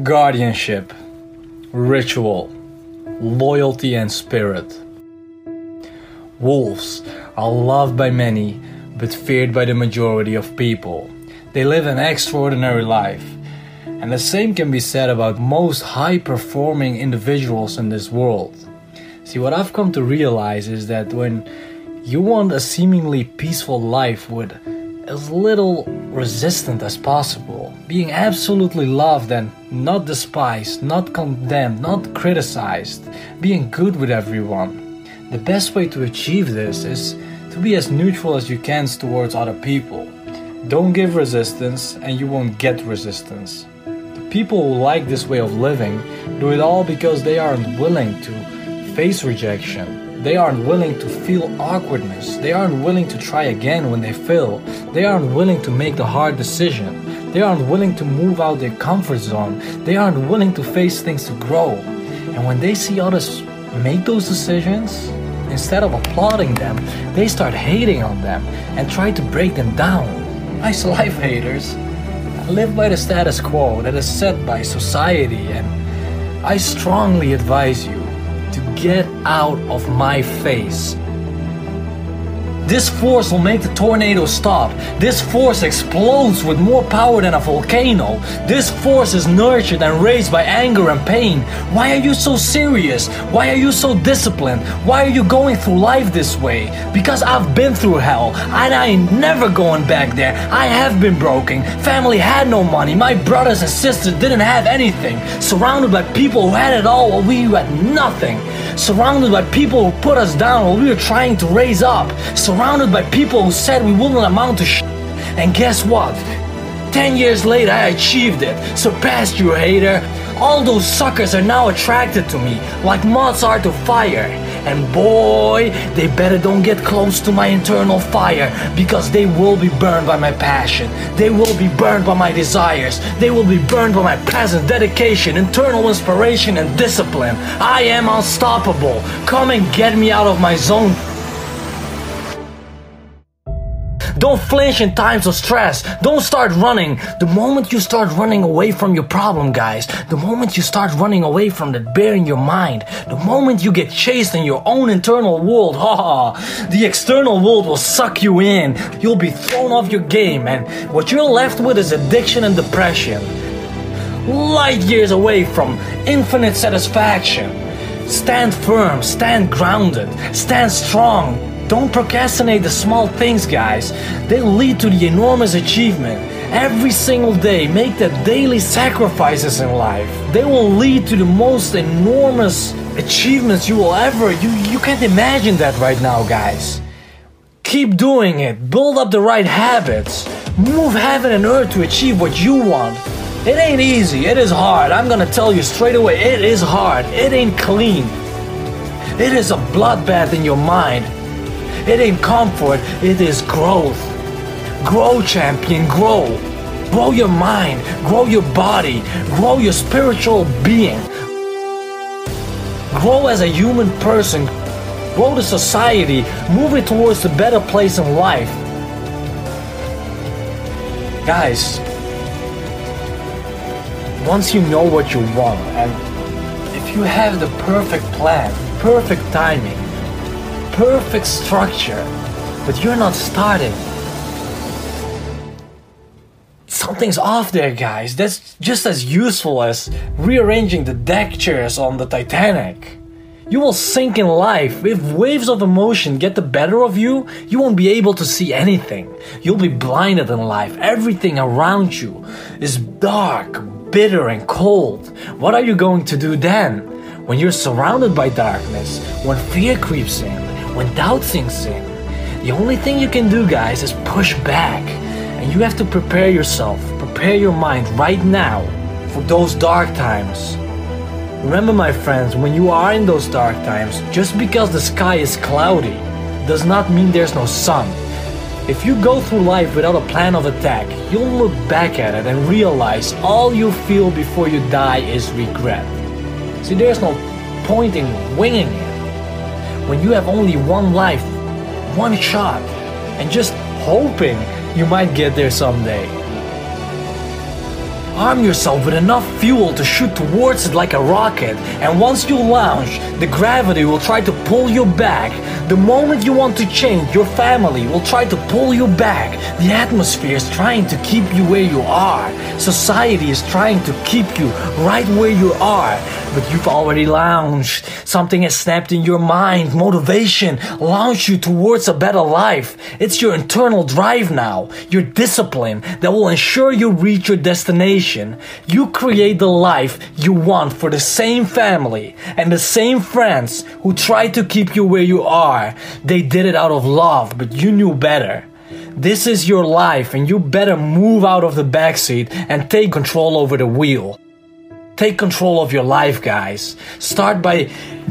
guardianship, ritual, loyalty, and spirit. Wolves are loved by many but feared by the majority of people. They live an extraordinary life. And the same can be said about most high performing individuals in this world. See, what I've come to realize is that when you want a seemingly peaceful life with as little resistance as possible, being absolutely loved and not despised, not condemned, not criticized, being good with everyone. The best way to achieve this is to be as neutral as you can towards other people. Don't give resistance and you won't get resistance. The people who like this way of living do it all because they aren't willing to face rejection they aren't willing to feel awkwardness. They aren't willing to try again when they fail. They aren't willing to make the hard decision. They aren't willing to move out their comfort zone. They aren't willing to face things to grow. And when they see others make those decisions, instead of applauding them, they start hating on them and try to break them down. Nice life, haters. I live by the status quo that is set by society, and I strongly advise you to get out of my face. This force will make the tornado stop. This force explodes with more power than a volcano. This force is nurtured and raised by anger and pain. Why are you so serious? Why are you so disciplined? Why are you going through life this way? Because I've been through hell and I ain't never going back there. I have been broken. Family had no money. My brothers and sisters didn't have anything. Surrounded by people who had it all while we had nothing. Surrounded by people who put us down while we were trying to raise up surrounded by people who said we wouldn't amount to sh. And guess what? Ten years later, I achieved it. Surpassed you, hater. All those suckers are now attracted to me, like moths are to fire. And boy, they better don't get close to my internal fire, because they will be burned by my passion. They will be burned by my desires. They will be burned by my presence, dedication, internal inspiration, and discipline. I am unstoppable. Come and get me out of my zone. Don't flinch in times of stress. Don't start running. The moment you start running away from your problem, guys, the moment you start running away from that bear in your mind, the moment you get chased in your own internal world, ha, the external world will suck you in. You'll be thrown off your game, and what you're left with is addiction and depression. Light years away from infinite satisfaction. Stand firm, stand grounded, stand strong, don't procrastinate the small things, guys. They lead to the enormous achievement. Every single day, make the daily sacrifices in life. They will lead to the most enormous achievements you will ever. You, you can't imagine that right now, guys. Keep doing it. Build up the right habits. Move heaven and earth to achieve what you want. It ain't easy. It is hard. I'm gonna tell you straight away. It is hard. It ain't clean. It is a bloodbath in your mind. It ain't comfort, it is growth. Grow, champion, grow. Grow your mind, grow your body, grow your spiritual being. Grow as a human person, grow the society, move it towards a better place in life. Guys, once you know what you want, and if you have the perfect plan, perfect timing, perfect structure, but you're not starting. Something's off there, guys. That's just as useful as rearranging the deck chairs on the Titanic. You will sink in life. If waves of emotion get the better of you, you won't be able to see anything. You'll be blinded in life. Everything around you is dark, bitter, and cold. What are you going to do then? When you're surrounded by darkness, when fear creeps in, when doubt sinks in, the only thing you can do, guys, is push back. And you have to prepare yourself, prepare your mind right now for those dark times. Remember, my friends, when you are in those dark times, just because the sky is cloudy does not mean there's no sun. If you go through life without a plan of attack, you'll look back at it and realize all you feel before you die is regret. See, there's no point in winging it when you have only one life, one shot, and just hoping you might get there someday. Arm yourself with enough fuel to shoot towards it like a rocket, and once you launch, the gravity will try to pull you back. The moment you want to change, your family will try to pull you back. The atmosphere is trying to keep you where you are. Society is trying to keep you right where you are. But you've already launched. Something has snapped in your mind. Motivation launched you towards a better life. It's your internal drive now, your discipline that will ensure you reach your destination. You create the life you want for the same family and the same friends who try to keep you where you are. They did it out of love, but you knew better. This is your life, and you better move out of the backseat and take control over the wheel. Take control of your life, guys. Start by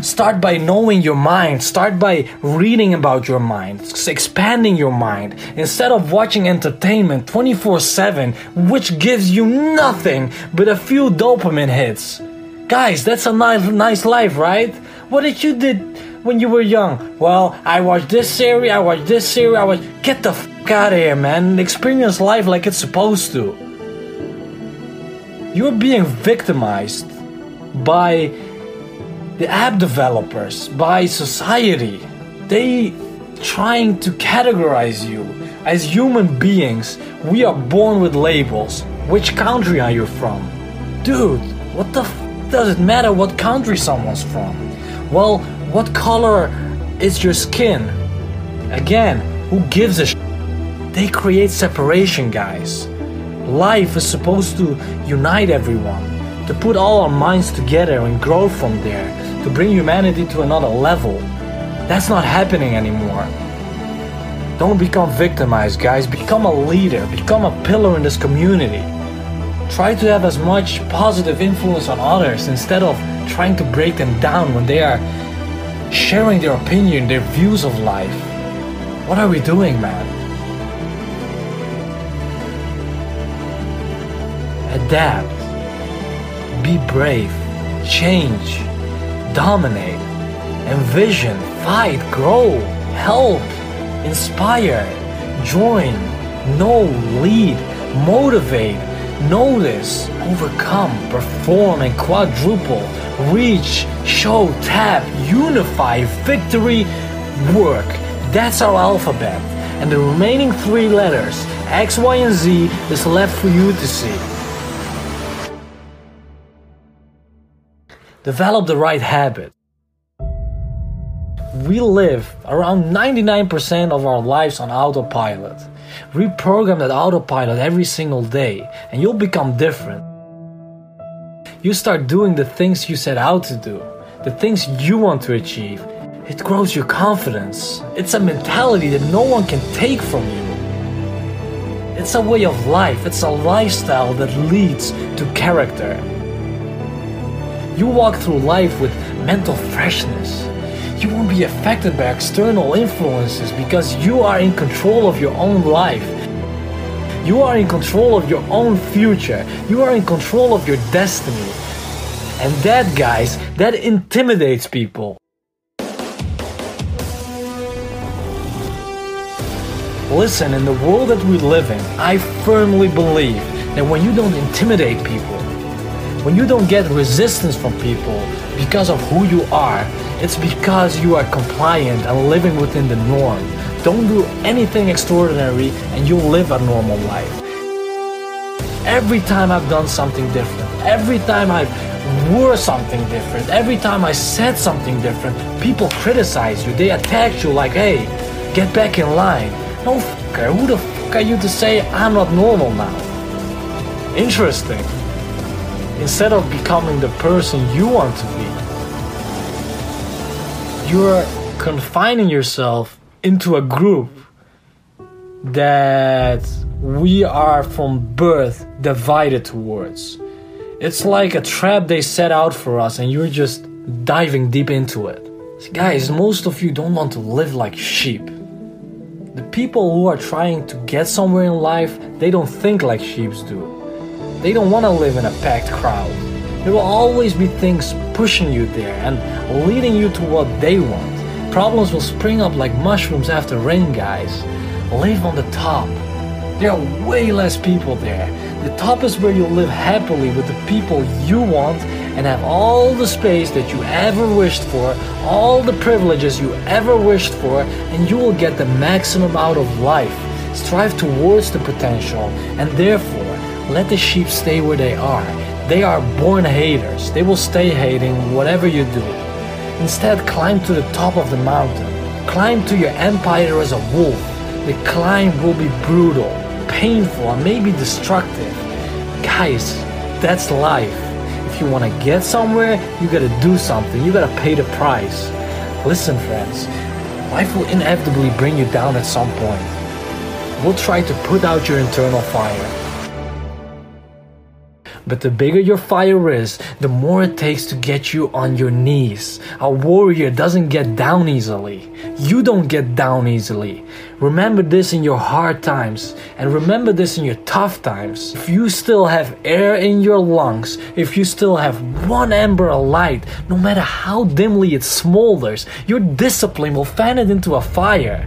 start by knowing your mind. Start by reading about your mind, expanding your mind instead of watching entertainment 24/7 which gives you nothing but a few dopamine hits. Guys, that's a nice nice life, right? What did you did when you were young? Well, I watched this series, I watched this series, I watched get the f out of here, man. Experience life like it's supposed to. You're being victimized by the app developers, by society. They trying to categorize you as human beings. We are born with labels. Which country are you from? Dude, what the f- does it matter what country someone's from? Well, what color is your skin? Again, who gives a sh- They create separation, guys. Life is supposed to unite everyone, to put all our minds together and grow from there, to bring humanity to another level. That's not happening anymore. Don't become victimized, guys. Become a leader, become a pillar in this community. Try to have as much positive influence on others instead of trying to break them down when they are sharing their opinion, their views of life. What are we doing, man? adapt, be brave, change, dominate, envision, fight, grow, help, inspire, join, know, lead, motivate, notice, overcome, perform, and quadruple, reach, show, tap, unify, victory, work. That's our alphabet. And the remaining three letters, X, Y, and Z, is left for you to see. Develop the right habit. We live around 99% of our lives on autopilot. Reprogram that autopilot every single day, and you'll become different. You start doing the things you set out to do, the things you want to achieve. It grows your confidence. It's a mentality that no one can take from you. It's a way of life, it's a lifestyle that leads to character. You walk through life with mental freshness. You won't be affected by external influences because you are in control of your own life. You are in control of your own future. You are in control of your destiny. And that, guys, that intimidates people. Listen, in the world that we live in, I firmly believe that when you don't intimidate people, when you don't get resistance from people because of who you are, it's because you are compliant and living within the norm. Don't do anything extraordinary and you'll live a normal life. Every time I've done something different, every time I've wore something different, every time I said something different, people criticize you. They attack you like, hey, get back in line. No fucker, who the fuck are you to say I'm not normal now? Interesting instead of becoming the person you want to be. You're confining yourself into a group that we are from birth divided towards. It's like a trap they set out for us, and you're just diving deep into it. Guys, most of you don't want to live like sheep. The people who are trying to get somewhere in life, they don't think like sheep do. They don't want to live in a packed crowd. There will always be things pushing you there and leading you to what they want. Problems will spring up like mushrooms after rain, guys. Live on the top. There are way less people there. The top is where you'll live happily with the people you want and have all the space that you ever wished for, all the privileges you ever wished for, and you will get the maximum out of life. Strive towards the potential, and therefore, let the sheep stay where they are. They are born haters. They will stay hating whatever you do. Instead, climb to the top of the mountain. Climb to your empire as a wolf. The climb will be brutal, painful, and maybe destructive. Guys, that's life. If you want to get somewhere, you gotta do something. You gotta pay the price. Listen, friends, life will inevitably bring you down at some point. We'll try to put out your internal fire. But the bigger your fire is, the more it takes to get you on your knees. A warrior doesn't get down easily. You don't get down easily. Remember this in your hard times and remember this in your tough times. If you still have air in your lungs, if you still have one ember of light, no matter how dimly it smolders, your discipline will fan it into a fire.